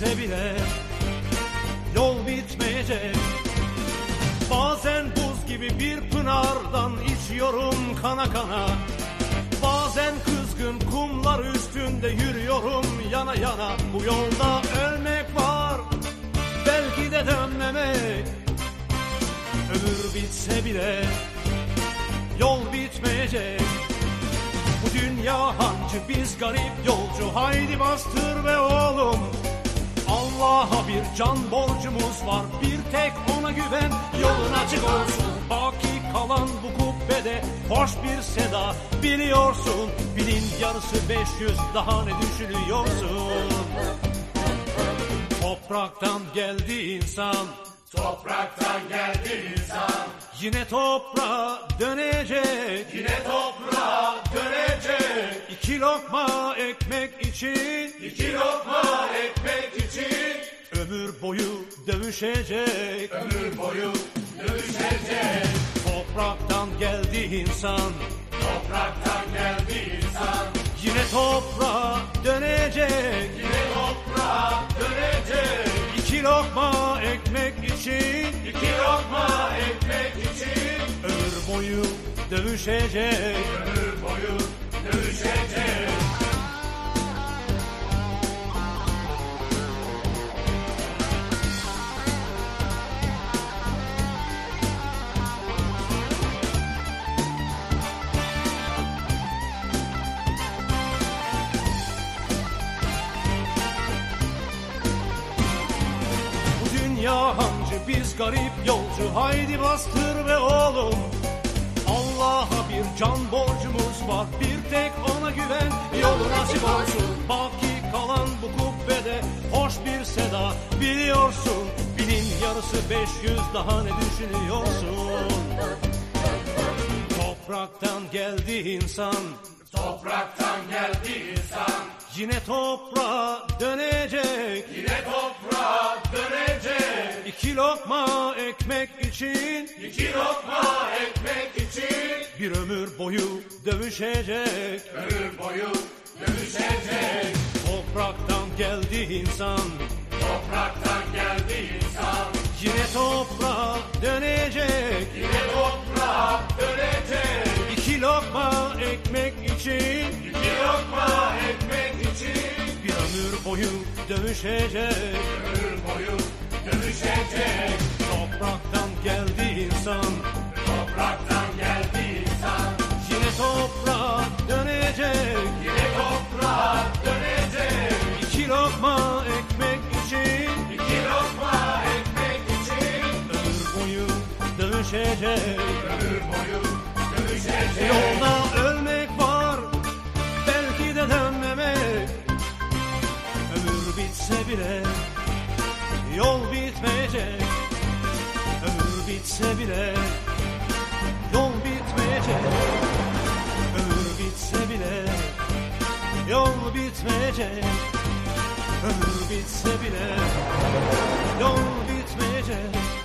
bitse bile yol bitmeyecek. Bazen buz gibi bir pınardan içiyorum kana kana. Bazen kızgın kumlar üstünde yürüyorum yana yana. Bu yolda ölmek var belki de dönmemek. Ömür bitse bile yol bitmeyecek. Bu dünya hancı biz garip yolcu. Haydi bastır be oğlum Allah'a bir can borcumuz var. Bir tek ona güven yolun açık olsun. Baki kalan bu kubbede hoş bir seda. Biliyorsun Bilin yarısı 500 daha ne düşünüyorsun? Topraktan geldi insan. Topraktan geldi insan. Yine toprağa dönecek. Yine toprağa dönecek. İki lokma ekmek için. İki lokma dövüşecek. Ömür boyu dövüşecek. Topraktan geldi insan. Topraktan geldi insan. Yine toprağa dönecek. Yine toprağa dönecek. İki lokma ekmek için. İki lokma ekmek için. Ömür boyu dövüşecek. Ömür boyu dövüşecek biz garip yolcu haydi bastır be oğlum. Allah'a bir can borcumuz var bir tek ona güven yolun açık olsun. Baki kalan bu kubbede hoş bir seda biliyorsun. Binin yarısı 500 daha ne düşünüyorsun? Topraktan geldi insan. Topraktan geldi insan Yine toprağa dönecek. Yine toprağa dönecek. İki lokma ekmek için. İki lokma ekmek için. Bir ömür boyu dövüşecek. Ömür boyu dövüşecek. Topraktan geldi insan. Topraktan geldi insan. Yine toprağa dönecek. Yine toprağa dönecek. İki lokma ekmek için. İki lokma ekmek için boyu dövüşecek. Ömür boyu dövüşecek. Topraktan geldi insan. Topraktan geldi insan. Yine toprağa dönecek. Yine toprağa dönecek. İki lokma ekmek için. İki lokma ekmek için. Ömür boyu dövüşecek. Ömür boyu dövüşecek. Yolda bitmeyecek Ömür bitse bile yol bitmeyecek. Ömür bitse bile yol bitmeyecek. Ömür bitse bile yol bitmeyecek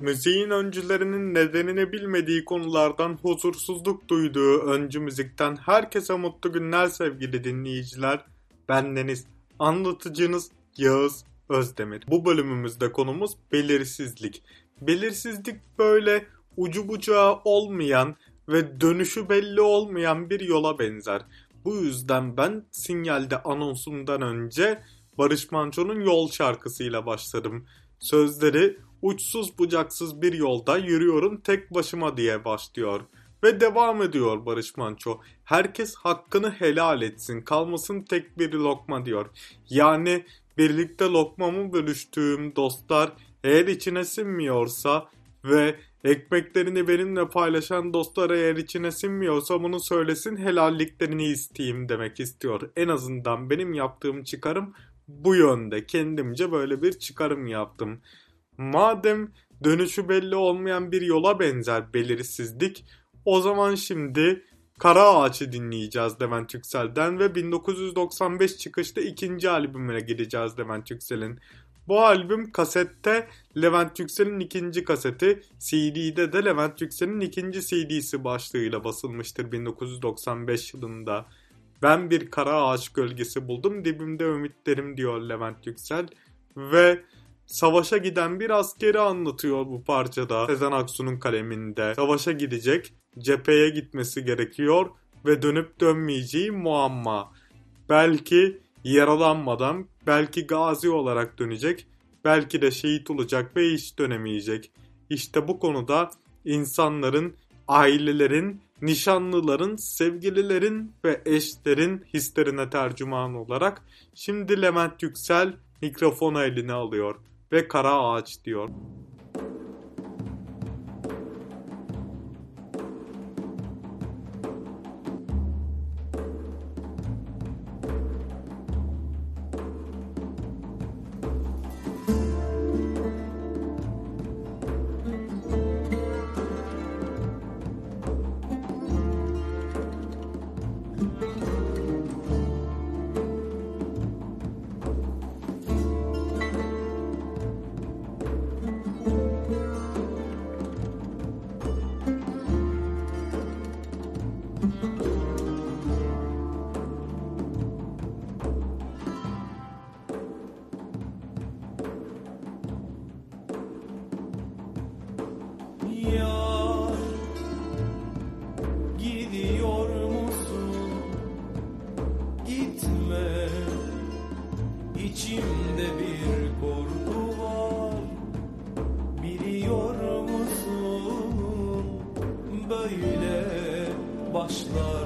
Müziğin öncülerinin nedenini bilmediği konulardan huzursuzluk duyduğu öncü müzikten herkese mutlu günler sevgili dinleyiciler. Ben Deniz, anlatıcınız Yağız Özdemir. Bu bölümümüzde konumuz belirsizlik. Belirsizlik böyle ucu bucağı olmayan ve dönüşü belli olmayan bir yola benzer. Bu yüzden ben sinyalde anonsundan önce Barış Manço'nun Yol şarkısıyla başladım. Sözleri uçsuz bucaksız bir yolda yürüyorum tek başıma diye başlıyor. Ve devam ediyor Barış Manço. Herkes hakkını helal etsin kalmasın tek bir lokma diyor. Yani birlikte lokmamı bölüştüğüm dostlar eğer içine sinmiyorsa ve ekmeklerini benimle paylaşan dostlar eğer içine sinmiyorsa bunu söylesin helalliklerini isteyeyim demek istiyor. En azından benim yaptığım çıkarım bu yönde. Kendimce böyle bir çıkarım yaptım. Madem dönüşü belli olmayan bir yola benzer belirsizlik, o zaman şimdi Kara Ağaç'ı dinleyeceğiz Levent Yüksel'den ve 1995 çıkışta ikinci albümüne gideceğiz Levent Yüksel'in. Bu albüm kasette Levent Yüksel'in ikinci kaseti, CD'de de Levent Yüksel'in ikinci CD'si başlığıyla basılmıştır 1995 yılında. Ben bir kara ağaç gölgesi buldum dibimde ümitlerim diyor Levent Yüksel ve savaşa giden bir askeri anlatıyor bu parçada Sezen Aksu'nun kaleminde. Savaşa gidecek, cepheye gitmesi gerekiyor ve dönüp dönmeyeceği muamma. Belki yaralanmadan, belki gazi olarak dönecek, belki de şehit olacak ve hiç dönemeyecek. İşte bu konuda insanların, ailelerin, nişanlıların, sevgililerin ve eşlerin hislerine tercüman olarak şimdi Levent Yüksel mikrofonu eline alıyor ve kara ağaç diyor. yar Gidiyor musun? Gitme. İçimde bir korku var. Biliyor musun? Böyle başlar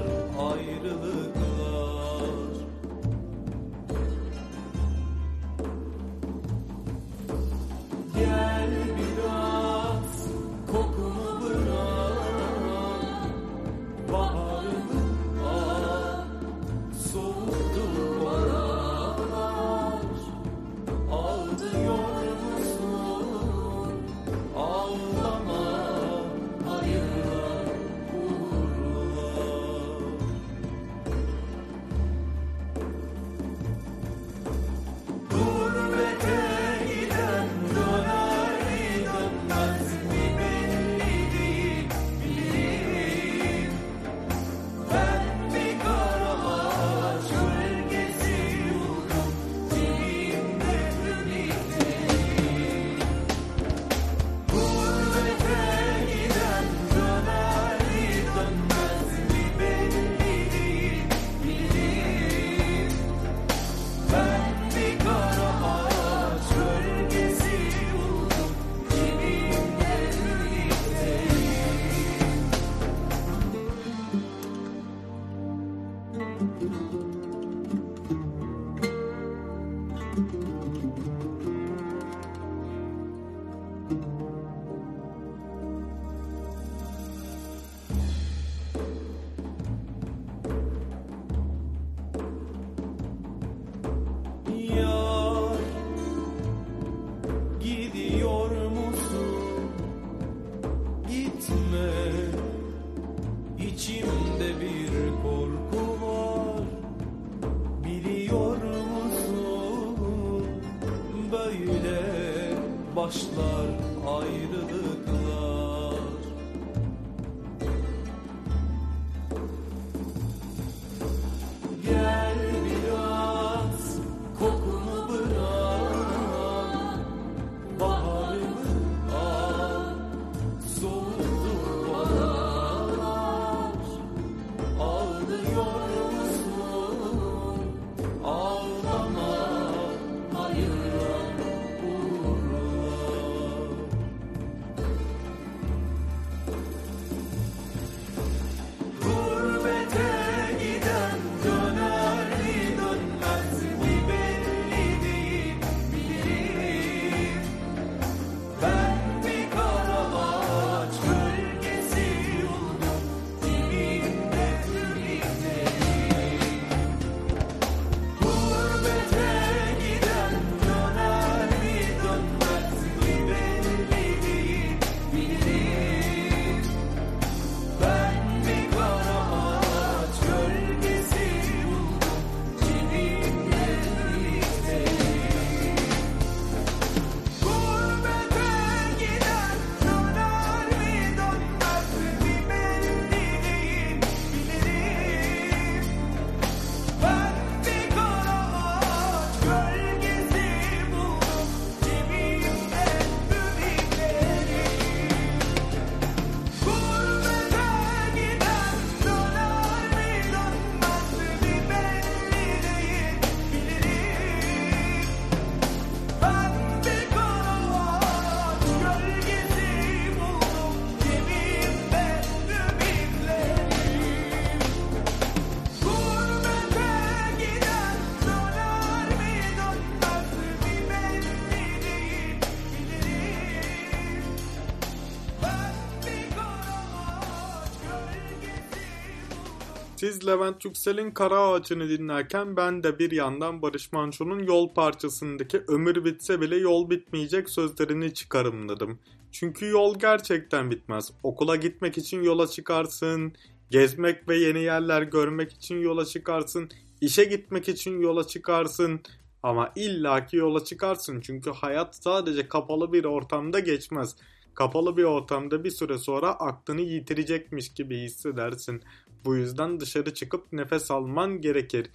Levent Yüksel'in Kara Ağacı'nı dinlerken ben de bir yandan Barış Manço'nun Yol parçasındaki ömür bitse bile yol bitmeyecek sözlerini çıkarımladım. Çünkü yol gerçekten bitmez. Okula gitmek için yola çıkarsın, gezmek ve yeni yerler görmek için yola çıkarsın, işe gitmek için yola çıkarsın. Ama illaki yola çıkarsın çünkü hayat sadece kapalı bir ortamda geçmez. Kapalı bir ortamda bir süre sonra aklını yitirecekmiş gibi hissedersin. Bu yüzden dışarı çıkıp nefes alman gerekir.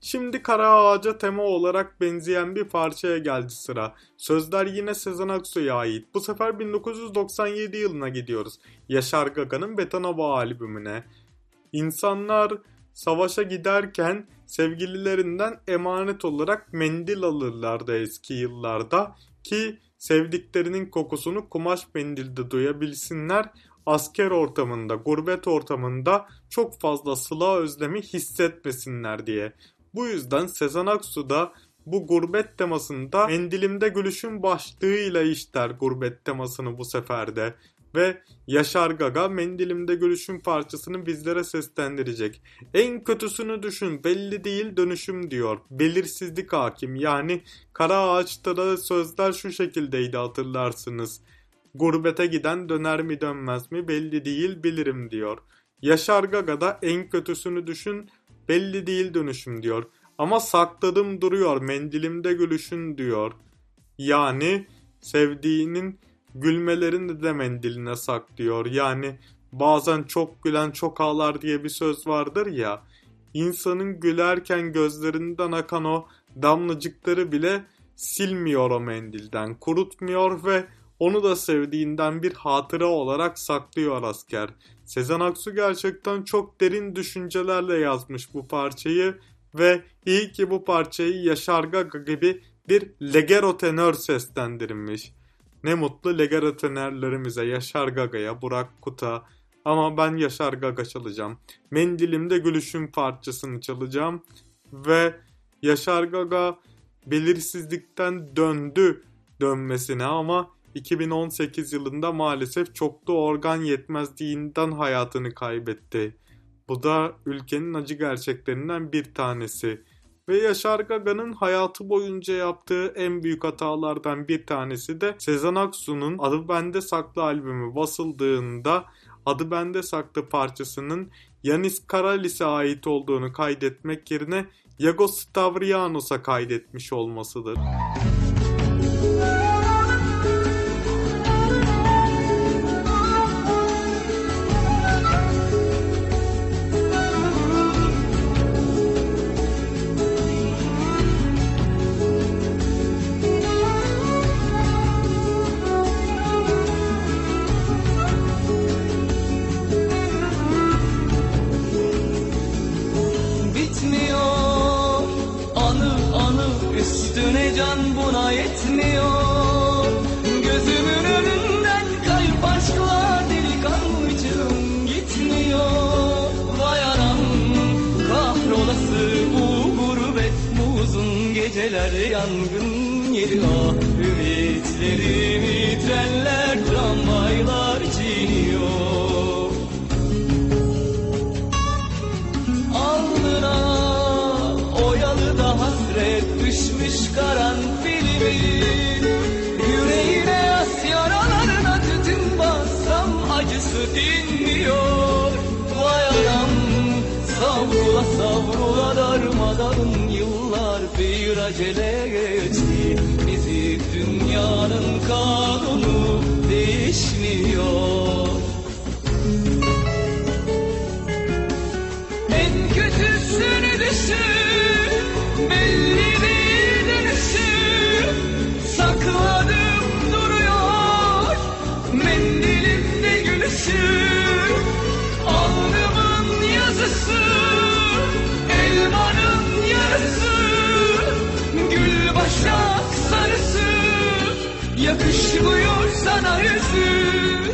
Şimdi Kara Ağaca tema olarak benzeyen bir parçaya geldi sıra. Sözler yine Sezen Aksu'ya ait. Bu sefer 1997 yılına gidiyoruz. Yaşar Gaga'nın Betanova albümüne. İnsanlar savaşa giderken sevgililerinden emanet olarak mendil alırlardı eski yıllarda ki sevdiklerinin kokusunu kumaş mendilde duyabilsinler asker ortamında, gurbet ortamında çok fazla sıla özlemi hissetmesinler diye. Bu yüzden Sezen Aksu da bu gurbet temasında Mendilimde Gülüşün başlığıyla işler gurbet temasını bu seferde. Ve Yaşar Gaga Mendilimde Gülüşün parçasını bizlere seslendirecek. En kötüsünü düşün belli değil dönüşüm diyor. Belirsizlik hakim yani Kara Ağaç'ta da sözler şu şekildeydi hatırlarsınız. Gurbete giden döner mi dönmez mi belli değil bilirim diyor. Yaşar Gaga da en kötüsünü düşün belli değil dönüşüm diyor. Ama sakladım duruyor mendilimde gülüşün diyor. Yani sevdiğinin gülmelerini de mendiline saklıyor. Yani bazen çok gülen çok ağlar diye bir söz vardır ya. İnsanın gülerken gözlerinden akan o damlacıkları bile silmiyor o mendilden, kurutmuyor ve onu da sevdiğinden bir hatıra olarak saklıyor asker. Sezen Aksu gerçekten çok derin düşüncelerle yazmış bu parçayı ve iyi ki bu parçayı Yaşar Gaga gibi bir legero tenör seslendirilmiş. Ne mutlu legero tenörlerimize Yaşar Gaga'ya, Burak Kut'a ama ben Yaşar Gaga çalacağım. Mendilimde Gülüşüm parçasını çalacağım ve Yaşar Gaga belirsizlikten döndü dönmesine ama 2018 yılında maalesef çoklu organ yetmezliğinden hayatını kaybetti. Bu da ülkenin acı gerçeklerinden bir tanesi. Ve Yaşar Gaga'nın hayatı boyunca yaptığı en büyük hatalardan bir tanesi de Sezen Aksu'nun Adı Bende Saklı albümü basıldığında Adı Bende Saklı parçasının Yanis Karalis'e ait olduğunu kaydetmek yerine Yagos Stavrianos'a kaydetmiş olmasıdır. Yakışmıyor sana yüzü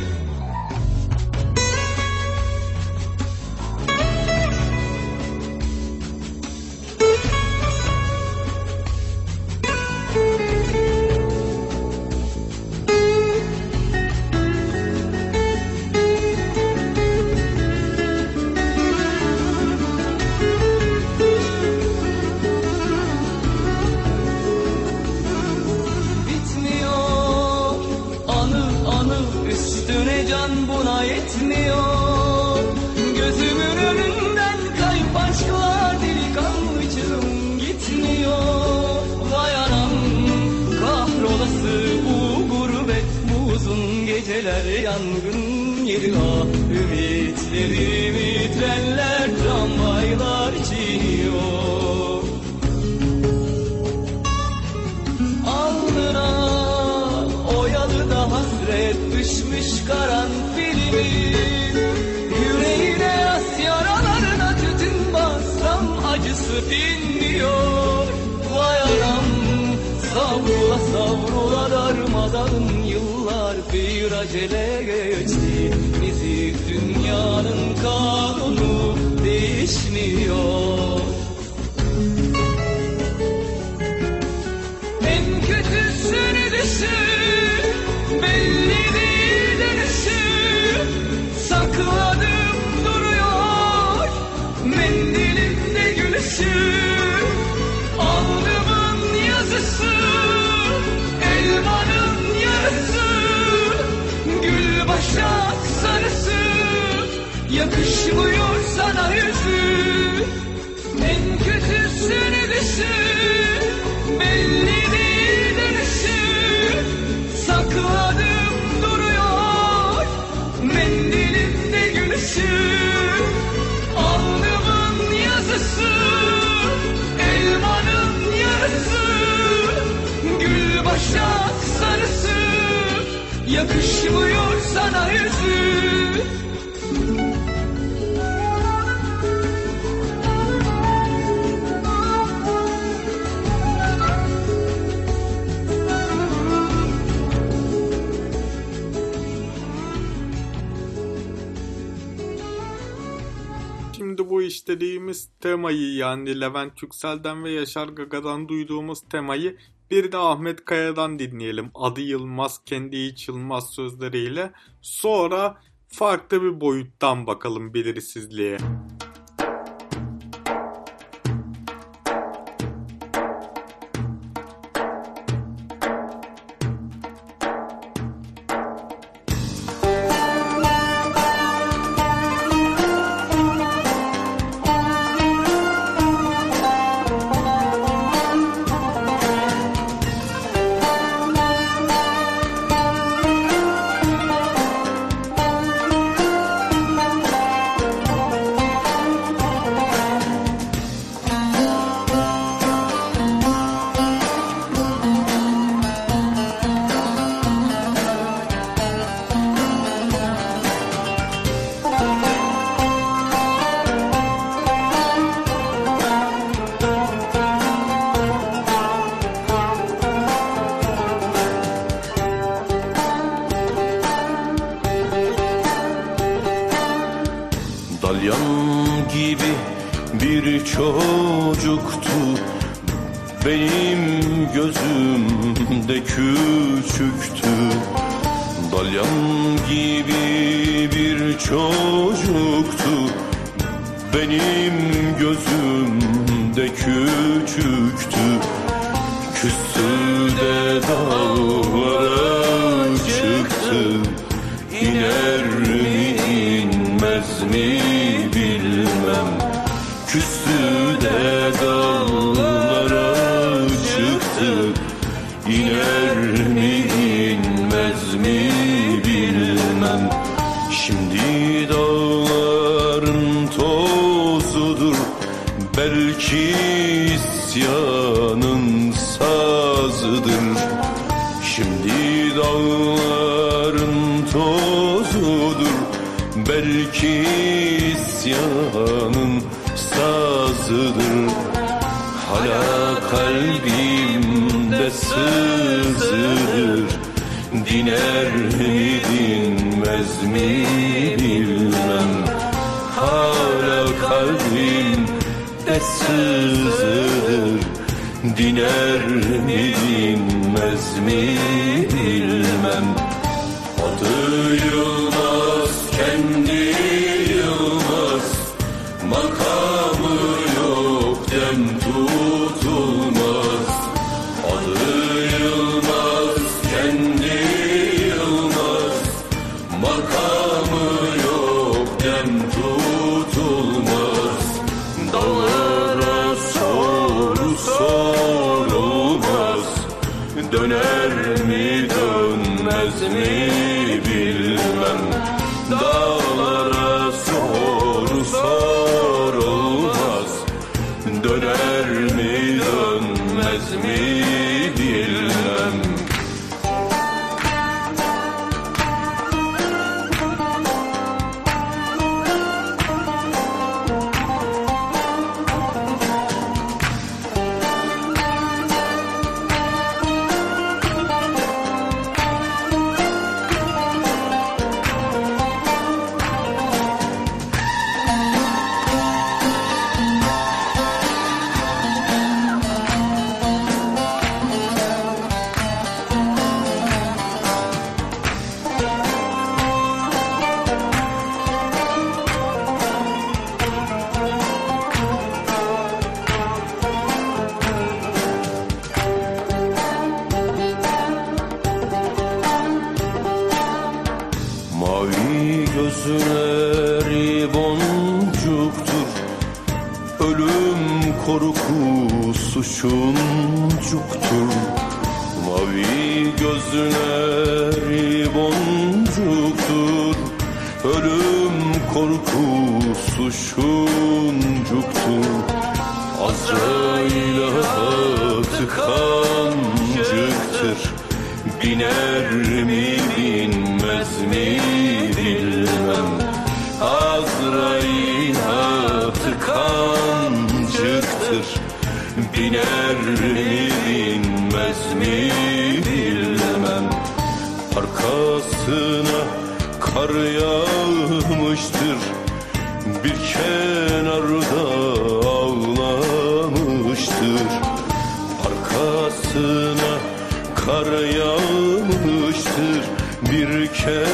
bile Başak sarısı yakışmıyor sana yüzü. En kötüsü nebisi belli değil dönüşü Sakladım duruyor mendilimde gülüşü. Alnımın yazısı elmanın yarısı. Gül başak sarısı Yakışmıyor sana üzüm Şimdi bu işlediğimiz temayı yani Levent Yüksel'den ve Yaşar Gaga'dan duyduğumuz temayı bir de Ahmet Kaya'dan dinleyelim. Adı Yılmaz, kendi hiç Yılmaz sözleriyle. Sonra farklı bir boyuttan bakalım belirsizliğe. Thua kancıktır. Biner mi binmez mi bilmem. Azrail atı kancıktır. Biner mi binmez mi bilmem. Arkasına kar yağmıştır Bir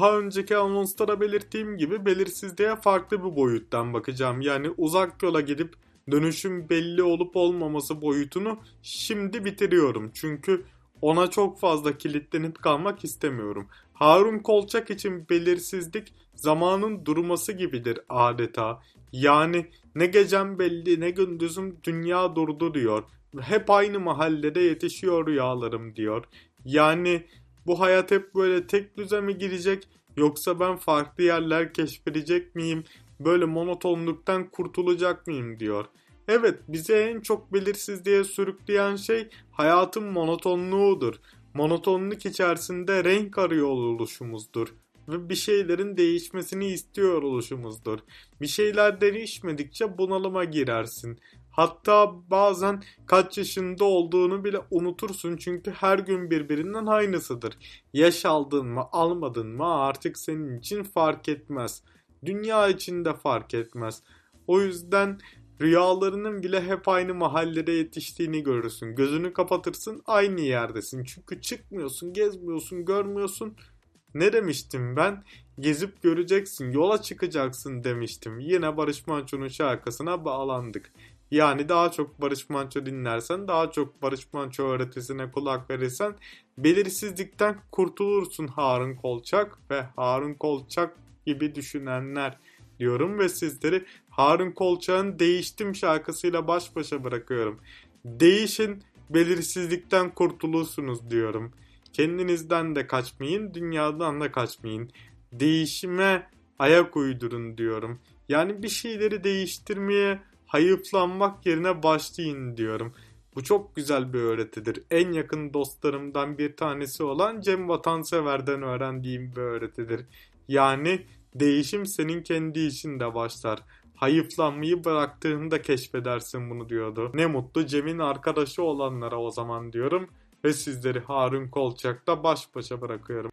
Daha önceki anonslara belirttiğim gibi belirsizliğe farklı bir boyuttan bakacağım. Yani uzak yola gidip dönüşüm belli olup olmaması boyutunu şimdi bitiriyorum. Çünkü ona çok fazla kilitlenip kalmak istemiyorum. Harun Kolçak için belirsizlik zamanın durması gibidir adeta. Yani ne gecem belli ne gündüzüm dünya durdu diyor. Hep aynı mahallede yetişiyor rüyalarım diyor. Yani bu hayat hep böyle tek düze mi girecek yoksa ben farklı yerler keşfedecek miyim? Böyle monotonluktan kurtulacak mıyım diyor. Evet bizi en çok belirsizliğe sürükleyen şey hayatın monotonluğudur. Monotonluk içerisinde renk arıyor oluşumuzdur. Ve bir şeylerin değişmesini istiyor oluşumuzdur. Bir şeyler değişmedikçe bunalıma girersin. Hatta bazen kaç yaşında olduğunu bile unutursun çünkü her gün birbirinden aynısıdır. Yaş aldın mı almadın mı artık senin için fark etmez. Dünya içinde fark etmez. O yüzden rüyalarının bile hep aynı mahallede yetiştiğini görürsün. Gözünü kapatırsın aynı yerdesin. Çünkü çıkmıyorsun, gezmiyorsun, görmüyorsun. Ne demiştim ben? Gezip göreceksin, yola çıkacaksın demiştim. Yine Barış Manço'nun şarkısına bağlandık. Yani daha çok Barış Manço dinlersen, daha çok Barış Manço öğretisine kulak verirsen belirsizlikten kurtulursun Harun Kolçak ve Harun Kolçak gibi düşünenler diyorum ve sizleri Harun Kolçak'ın Değiştim şarkısıyla baş başa bırakıyorum. Değişin, belirsizlikten kurtulursunuz diyorum. Kendinizden de kaçmayın, dünyadan da kaçmayın. Değişime ayak uydurun diyorum. Yani bir şeyleri değiştirmeye hayıflanmak yerine başlayın diyorum. Bu çok güzel bir öğretidir. En yakın dostlarımdan bir tanesi olan Cem Vatansever'den öğrendiğim bir öğretidir. Yani değişim senin kendi içinde başlar. Hayıflanmayı bıraktığında keşfedersin bunu diyordu. Ne mutlu Cem'in arkadaşı olanlara o zaman diyorum. Ve sizleri Harun Kolçak'ta baş başa bırakıyorum.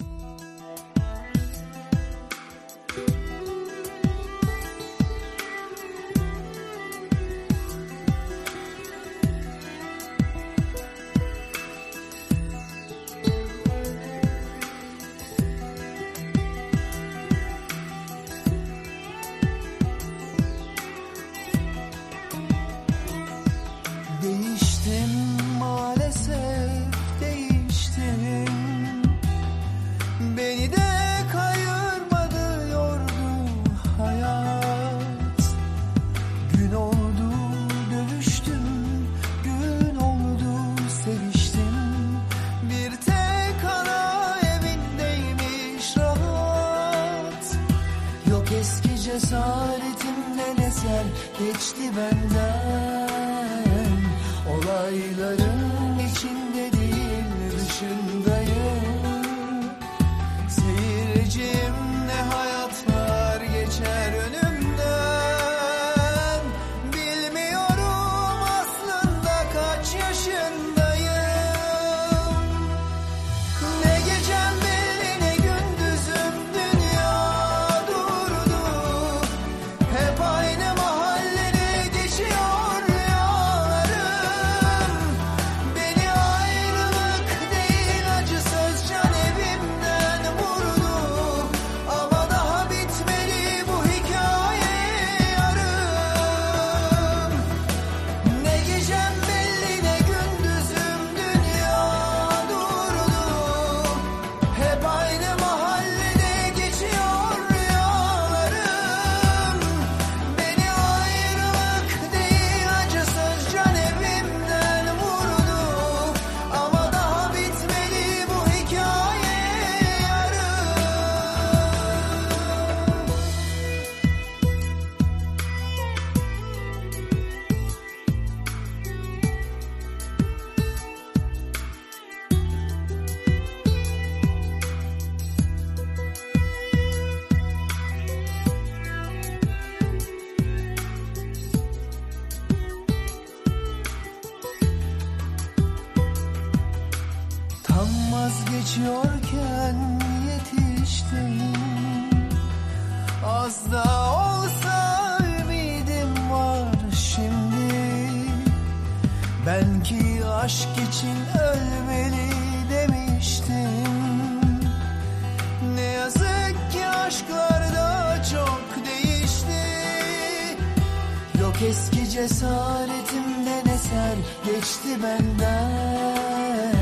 Cesaretimden eser geçti benden.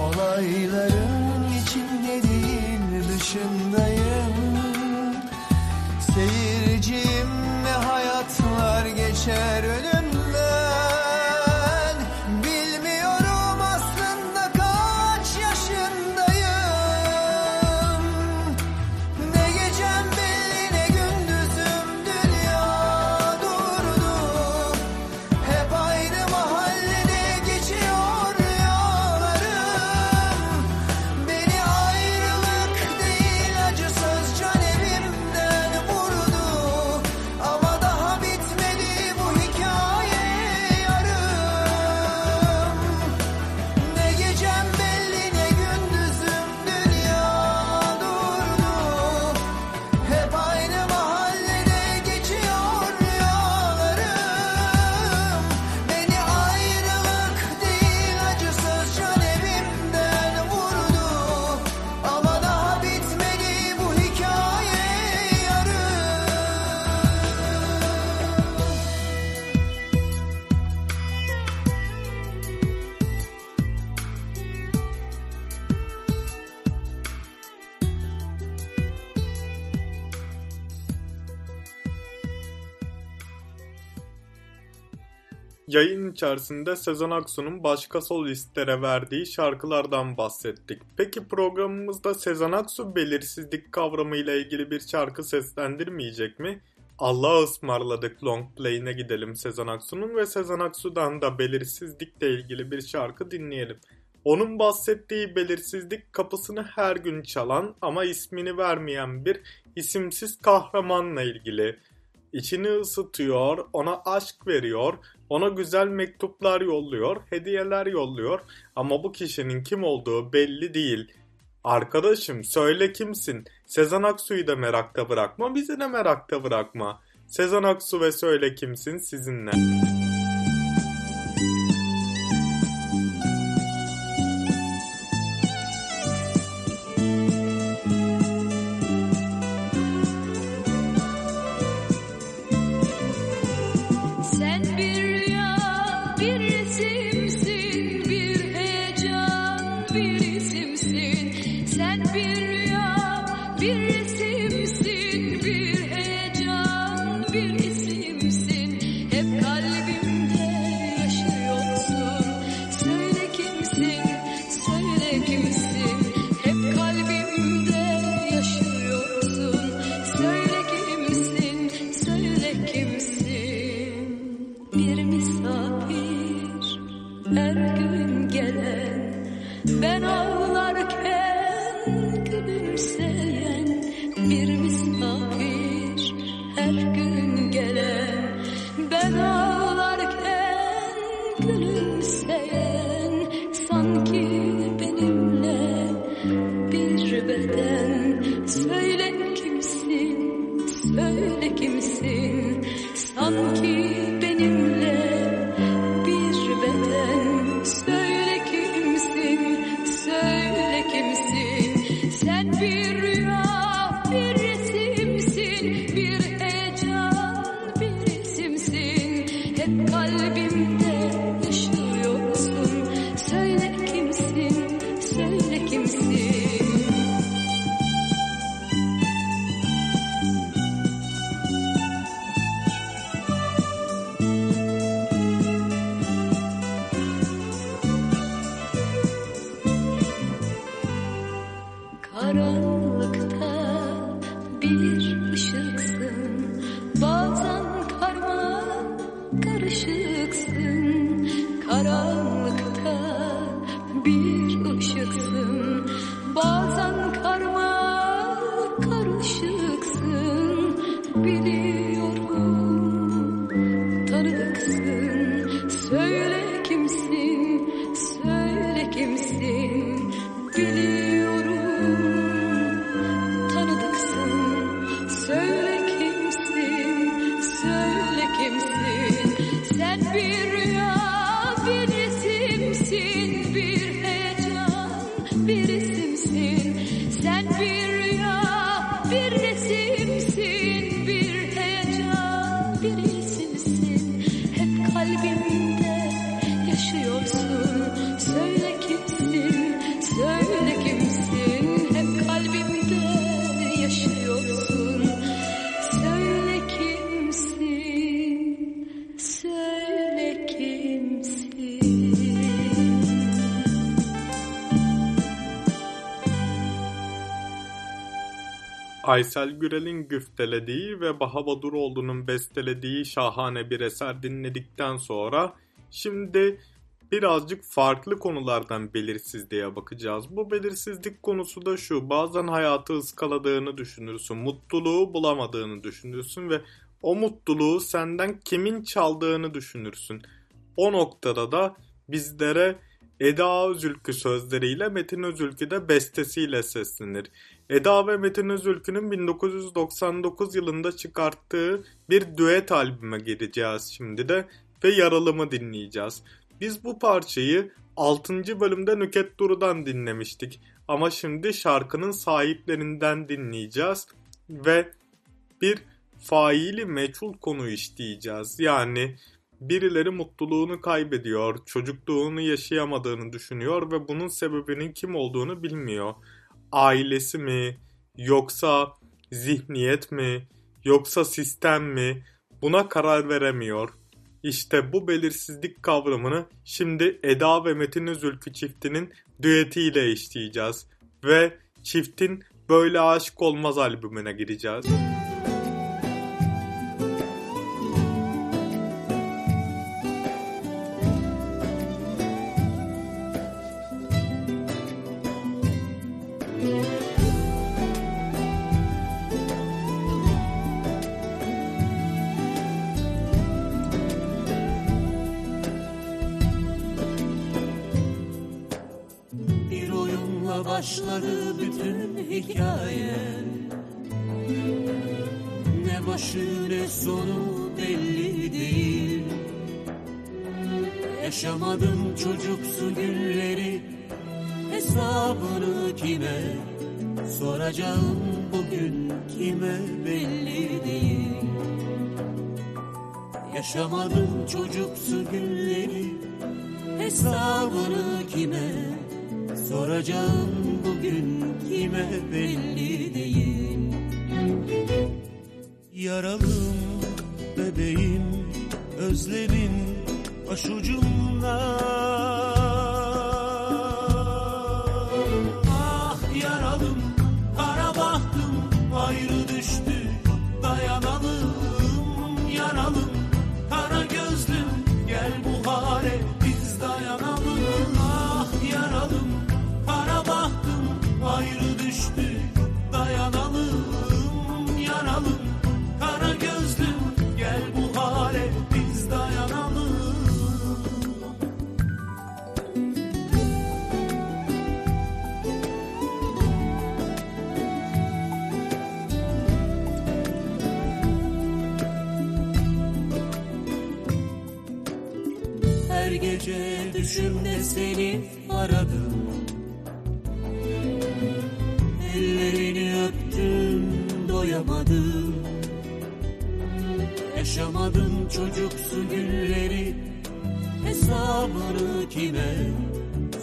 Olayların içinde değil dışındayım. Seyirciyim ne hayatlar geçer önümden Yayın içerisinde Sezen Aksu'nun başka solistlere verdiği şarkılardan bahsettik. Peki programımızda Sezen Aksu belirsizlik kavramıyla ilgili bir şarkı seslendirmeyecek mi? Allah'a ısmarladık long play'ine gidelim Sezen Aksu'nun ve Sezen Aksu'dan da belirsizlikle ilgili bir şarkı dinleyelim. Onun bahsettiği belirsizlik kapısını her gün çalan ama ismini vermeyen bir isimsiz kahramanla ilgili. İçini ısıtıyor, ona aşk veriyor, ona güzel mektuplar yolluyor, hediyeler yolluyor ama bu kişinin kim olduğu belli değil. Arkadaşım söyle kimsin? Sezen Aksu'yu da merakta bırakma, bizi de merakta bırakma. Sezen Aksu ve söyle kimsin sizinle. Aysel Gürel'in güftelediği ve Baha Baduroğlu'nun bestelediği şahane bir eser dinledikten sonra şimdi birazcık farklı konulardan belirsizliğe bakacağız. Bu belirsizlik konusu da şu. Bazen hayatı ıskaladığını düşünürsün. Mutluluğu bulamadığını düşünürsün ve o mutluluğu senden kimin çaldığını düşünürsün. O noktada da bizlere Eda Özülkü sözleriyle Metin Özülkü de bestesiyle seslenir. Eda ve Metin Özülkü'nün 1999 yılında çıkarttığı bir düet albüme gireceğiz şimdi de ve Yaralım'ı dinleyeceğiz. Biz bu parçayı 6. bölümde Nüket Duru'dan dinlemiştik ama şimdi şarkının sahiplerinden dinleyeceğiz ve bir faili meçhul konu işleyeceğiz. Yani birileri mutluluğunu kaybediyor, çocukluğunu yaşayamadığını düşünüyor ve bunun sebebinin kim olduğunu bilmiyor. Ailesi mi, yoksa zihniyet mi, yoksa sistem mi buna karar veremiyor. İşte bu belirsizlik kavramını şimdi Eda ve Metin Özülkü çiftinin düetiyle işleyeceğiz. Ve çiftin Böyle Aşık Olmaz albümüne gireceğiz. Sonu belli değil Yaşamadım çocuksu günleri Hesabını kime soracağım bugün kime belli değil Yaşamadım çocuksu günleri Hesabını kime soracağım bugün kime belli değil Yaralım bebeğim özlemin başucumda düşümde seni aradım. Ellerini öptüm doyamadım. Yaşamadım çocuksu günleri Hesabını kime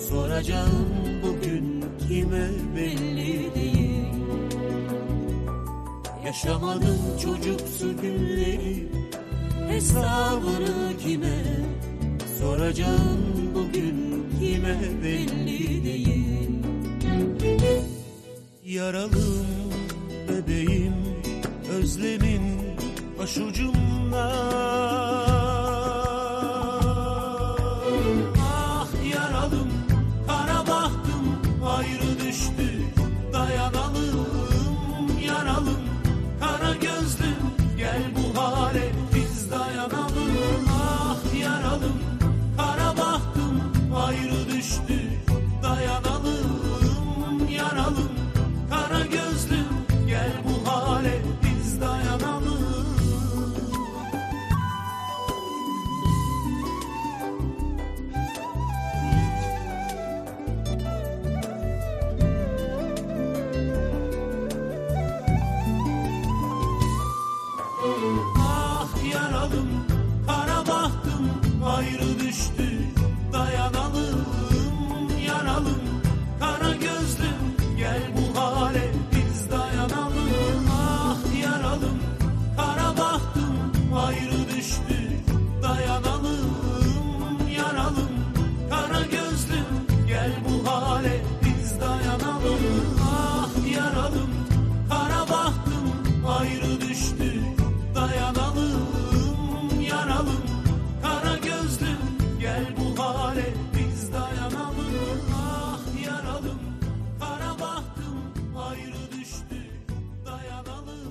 soracağım bugün kime belli değil. Yaşamadım çocuksu günleri Hesabını kime soracağım kime belli değil. Yaralım bebeğim özlemin başucumda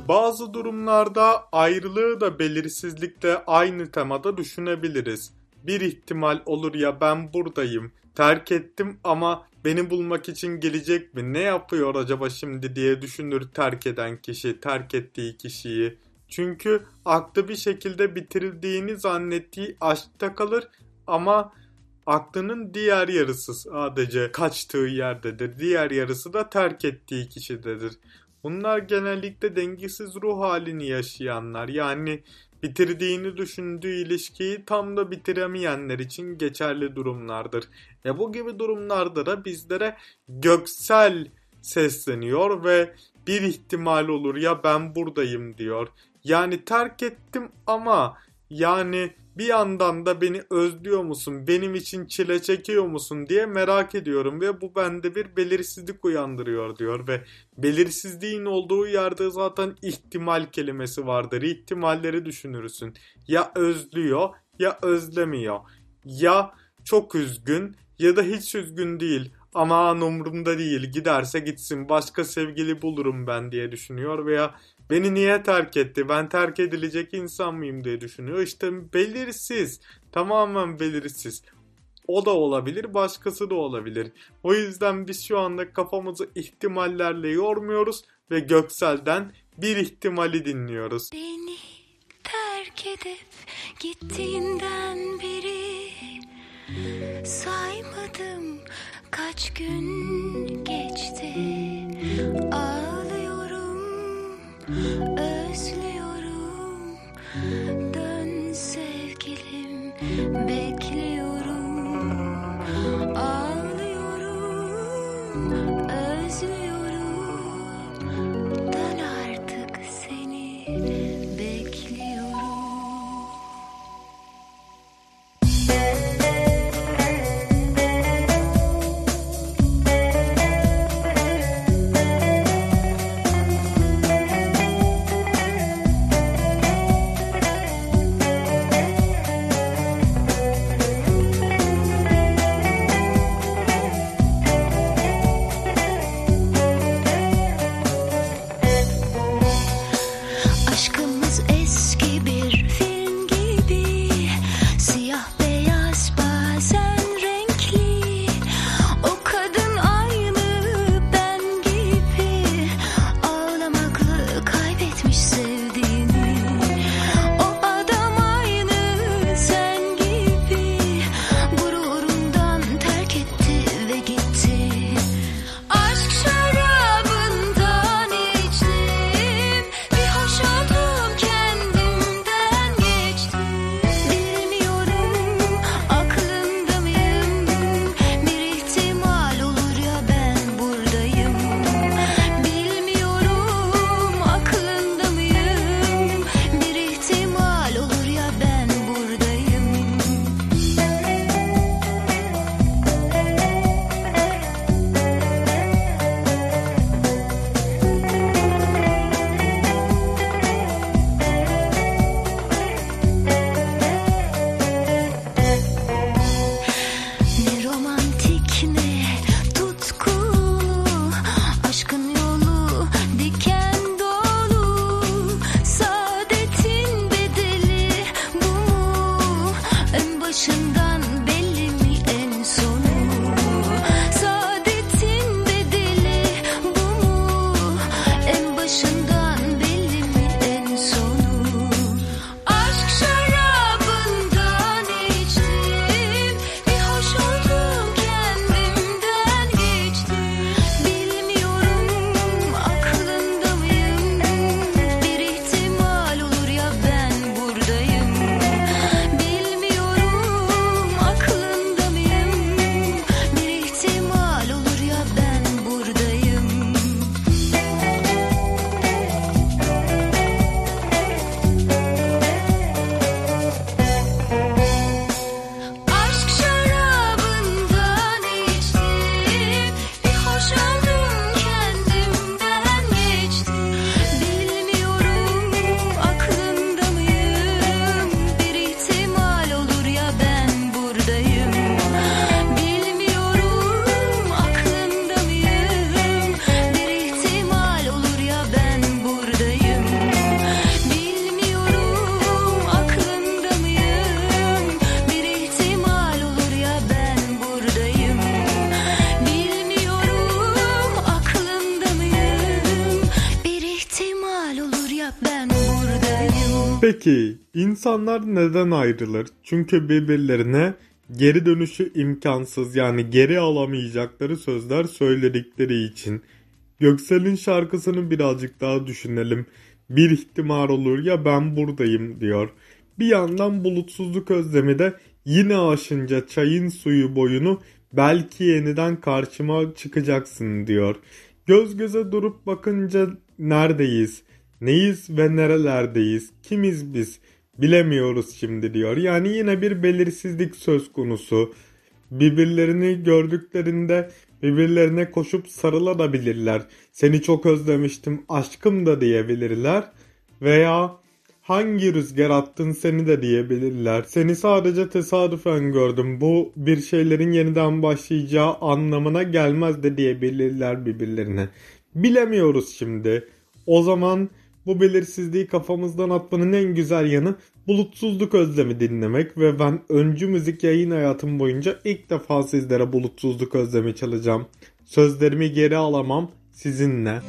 Bazı durumlarda ayrılığı da belirsizlikle aynı temada düşünebiliriz. Bir ihtimal olur ya ben buradayım, terk ettim ama beni bulmak için gelecek mi? Ne yapıyor acaba şimdi diye düşünür terk eden kişi, terk ettiği kişiyi. Çünkü aklı bir şekilde bitirildiğini zannettiği aşkta kalır ama aklının diğer yarısı sadece kaçtığı yerdedir. Diğer yarısı da terk ettiği kişidedir. Bunlar genellikle dengesiz ruh halini yaşayanlar. Yani bitirdiğini düşündüğü ilişkiyi tam da bitiremeyenler için geçerli durumlardır. E bu gibi durumlarda da bizlere göksel sesleniyor ve bir ihtimal olur ya ben buradayım diyor. Yani terk ettim ama yani bir yandan da beni özlüyor musun, benim için çile çekiyor musun diye merak ediyorum ve bu bende bir belirsizlik uyandırıyor diyor ve belirsizliğin olduğu yerde zaten ihtimal kelimesi vardır. İhtimalleri düşünürsün. Ya özlüyor ya özlemiyor. Ya çok üzgün ya da hiç üzgün değil. Aman umurumda değil giderse gitsin başka sevgili bulurum ben diye düşünüyor veya beni niye terk etti ben terk edilecek insan mıyım diye düşünüyor. İşte belirsiz tamamen belirsiz. O da olabilir başkası da olabilir. O yüzden biz şu anda kafamızı ihtimallerle yormuyoruz ve Göksel'den bir ihtimali dinliyoruz. Beni terk edip gittiğinden beri saymadım kaç gün geçti ağlıyorum özlüyorum. Dön sevgilim bekliyorum insanlar neden ayrılır? Çünkü birbirlerine geri dönüşü imkansız yani geri alamayacakları sözler söyledikleri için. Göksel'in şarkısını birazcık daha düşünelim. Bir ihtimal olur ya ben buradayım diyor. Bir yandan bulutsuzluk özlemi de yine aşınca çayın suyu boyunu belki yeniden karşıma çıkacaksın diyor. Göz göze durup bakınca neredeyiz? Neyiz ve nerelerdeyiz? Kimiz biz? Bilemiyoruz şimdi diyor. Yani yine bir belirsizlik söz konusu. Birbirlerini gördüklerinde birbirlerine koşup sarılabilirler. Seni çok özlemiştim aşkım da diyebilirler. Veya hangi rüzgar attın seni de diyebilirler. Seni sadece tesadüfen gördüm. Bu bir şeylerin yeniden başlayacağı anlamına gelmez de diyebilirler birbirlerine. Bilemiyoruz şimdi. O zaman bu belirsizliği kafamızdan atmanın en güzel yanı bulutsuzluk özlemi dinlemek ve ben öncü müzik yayın hayatım boyunca ilk defa sizlere bulutsuzluk özlemi çalacağım. Sözlerimi geri alamam sizinle.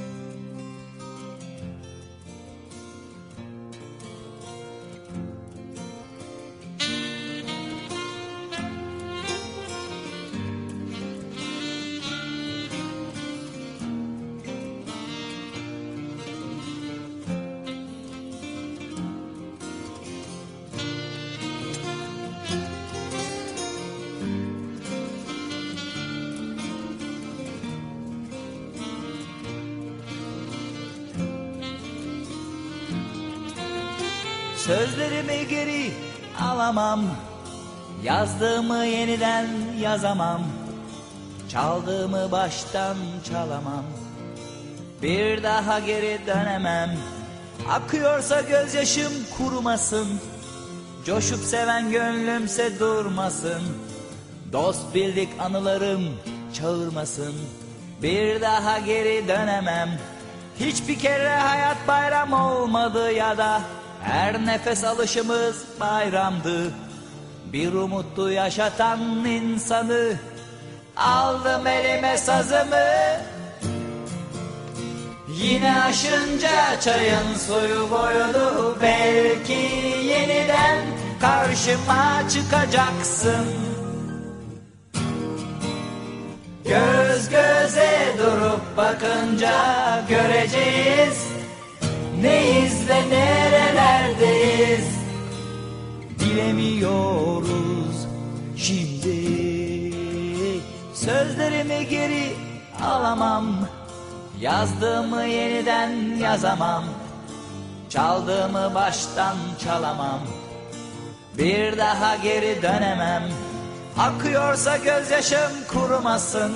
Yazdığımı yeniden yazamam. Çaldığımı baştan çalamam. Bir daha geri dönemem. Akıyorsa gözyaşım kurumasın. Coşup seven gönlümse durmasın. Dost bildik anılarım çağırmasın. Bir daha geri dönemem. Hiçbir kere hayat bayram olmadı ya da her nefes alışımız bayramdı Bir umutlu yaşatan insanı Aldım elime sazımı. Yine aşınca çayın suyu boyunu Belki yeniden karşıma çıkacaksın. Göz göze durup bakınca göreceğiz Neyiz ve nerelerdeyiz Bilemiyoruz şimdi. Sözlerimi geri alamam Yazdığımı yeniden yazamam Çaldığımı baştan çalamam. Bir daha geri dönemem Akıyorsa gözyaşım kurumasın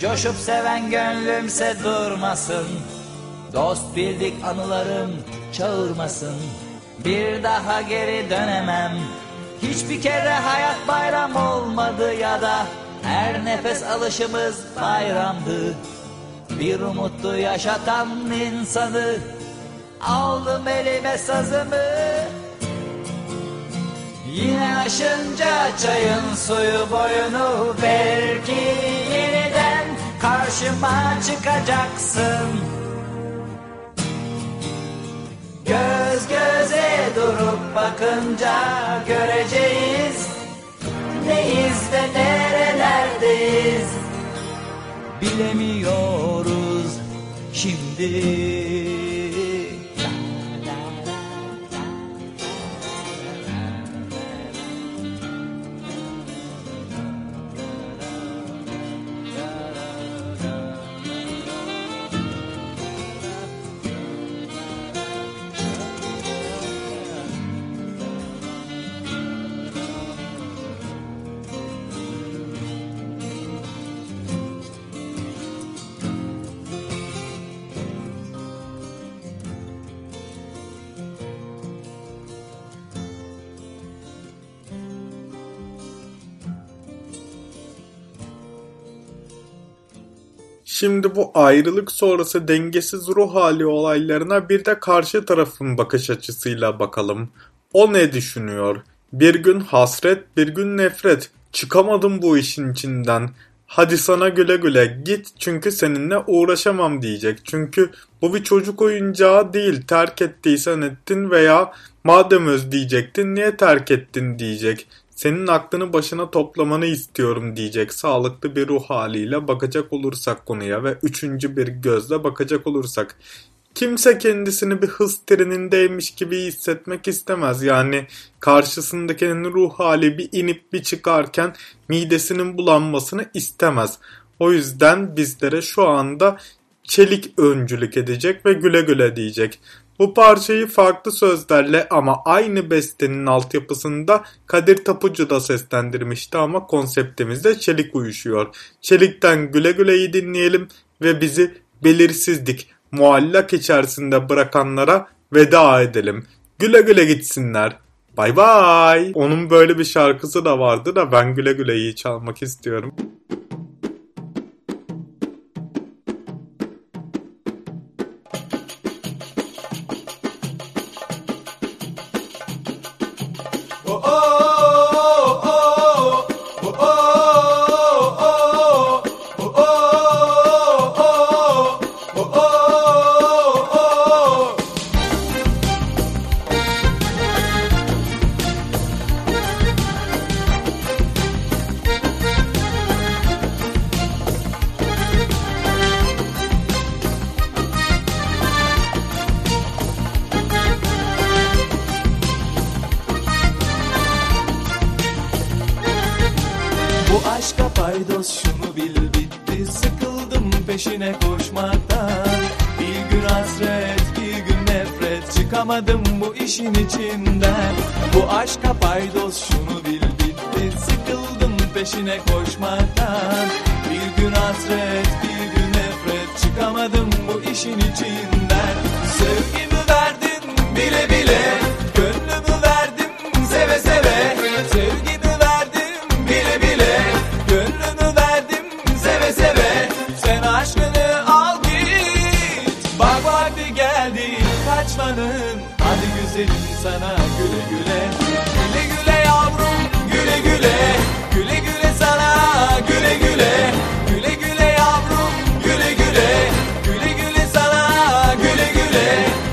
Coşup seven gönlümse durmasın Dost bildik anılarım çağırmasın Bir daha geri dönemem. Hiçbir kere hayat bayram olmadı ya da Her nefes alışımız bayramdı. Bir umutlu yaşatan insanı Aldım elime sazımı. Yine aşınca çayın suyu boyunu Belki yeniden karşıma çıkacaksın Göz göze durup bakınca göreceğiz. Neyiz ve nerelerdeyiz? Bilemiyoruz şimdi Şimdi bu ayrılık sonrası dengesiz ruh hali olaylarına bir de karşı tarafın bakış açısıyla bakalım. O ne düşünüyor? Bir gün hasret, bir gün nefret. Çıkamadım bu işin içinden. Hadi sana güle güle git çünkü seninle uğraşamam diyecek. Çünkü bu bir çocuk oyuncağı değil. Terk ettiysen ettin veya madem özleyecektin niye terk ettin diyecek. Senin aklını başına toplamanı istiyorum diyecek sağlıklı bir ruh haliyle bakacak olursak konuya ve üçüncü bir gözle bakacak olursak. Kimse kendisini bir hız trenindeymiş gibi hissetmek istemez. Yani karşısındakinin ruh hali bir inip bir çıkarken midesinin bulanmasını istemez. O yüzden bizlere şu anda çelik öncülük edecek ve güle güle diyecek. Bu parçayı farklı sözlerle ama aynı bestenin altyapısında Kadir Tapucu da seslendirmişti ama konseptimizde Çelik uyuşuyor. Çelik'ten güle güleyi dinleyelim ve bizi belirsizlik, muallak içerisinde bırakanlara veda edelim. Güle güle gitsinler. Bay bay. Onun böyle bir şarkısı da vardı da ben güle güleyi çalmak istiyorum. ser.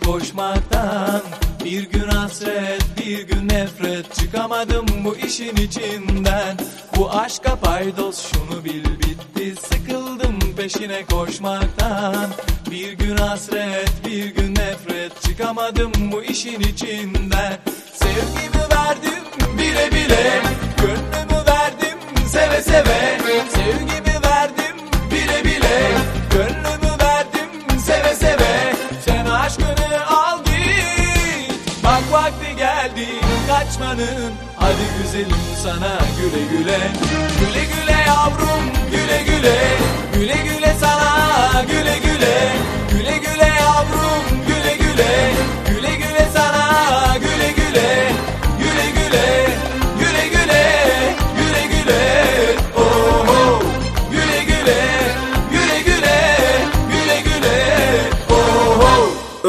koşmaktan. Bir gün hasret bir gün nefret. Çıkamadım bu işin içinden. Bu aşka paydos şunu bil bitti. Sıkıldım peşine koşmaktan. Bir gün hasret bir gün nefret. Çıkamadım bu işin içinden. Sevgimi verdim bile bile. Gönlümü verdim seve seve. Sevgimi canım. Hadi güzelim sana güle güle. Güle güle yavrum güle güle. Güle güle sana güle güle.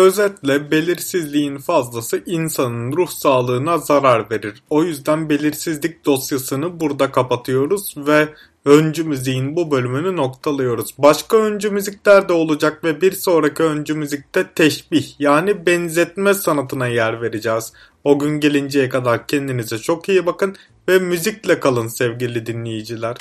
Özetle belirsizliğin fazlası insanın ruh sağlığına zarar verir. O yüzden belirsizlik dosyasını burada kapatıyoruz ve öncü müziğin bu bölümünü noktalıyoruz. Başka öncü müzikler de olacak ve bir sonraki öncü müzikte teşbih yani benzetme sanatına yer vereceğiz. O gün gelinceye kadar kendinize çok iyi bakın ve müzikle kalın sevgili dinleyiciler.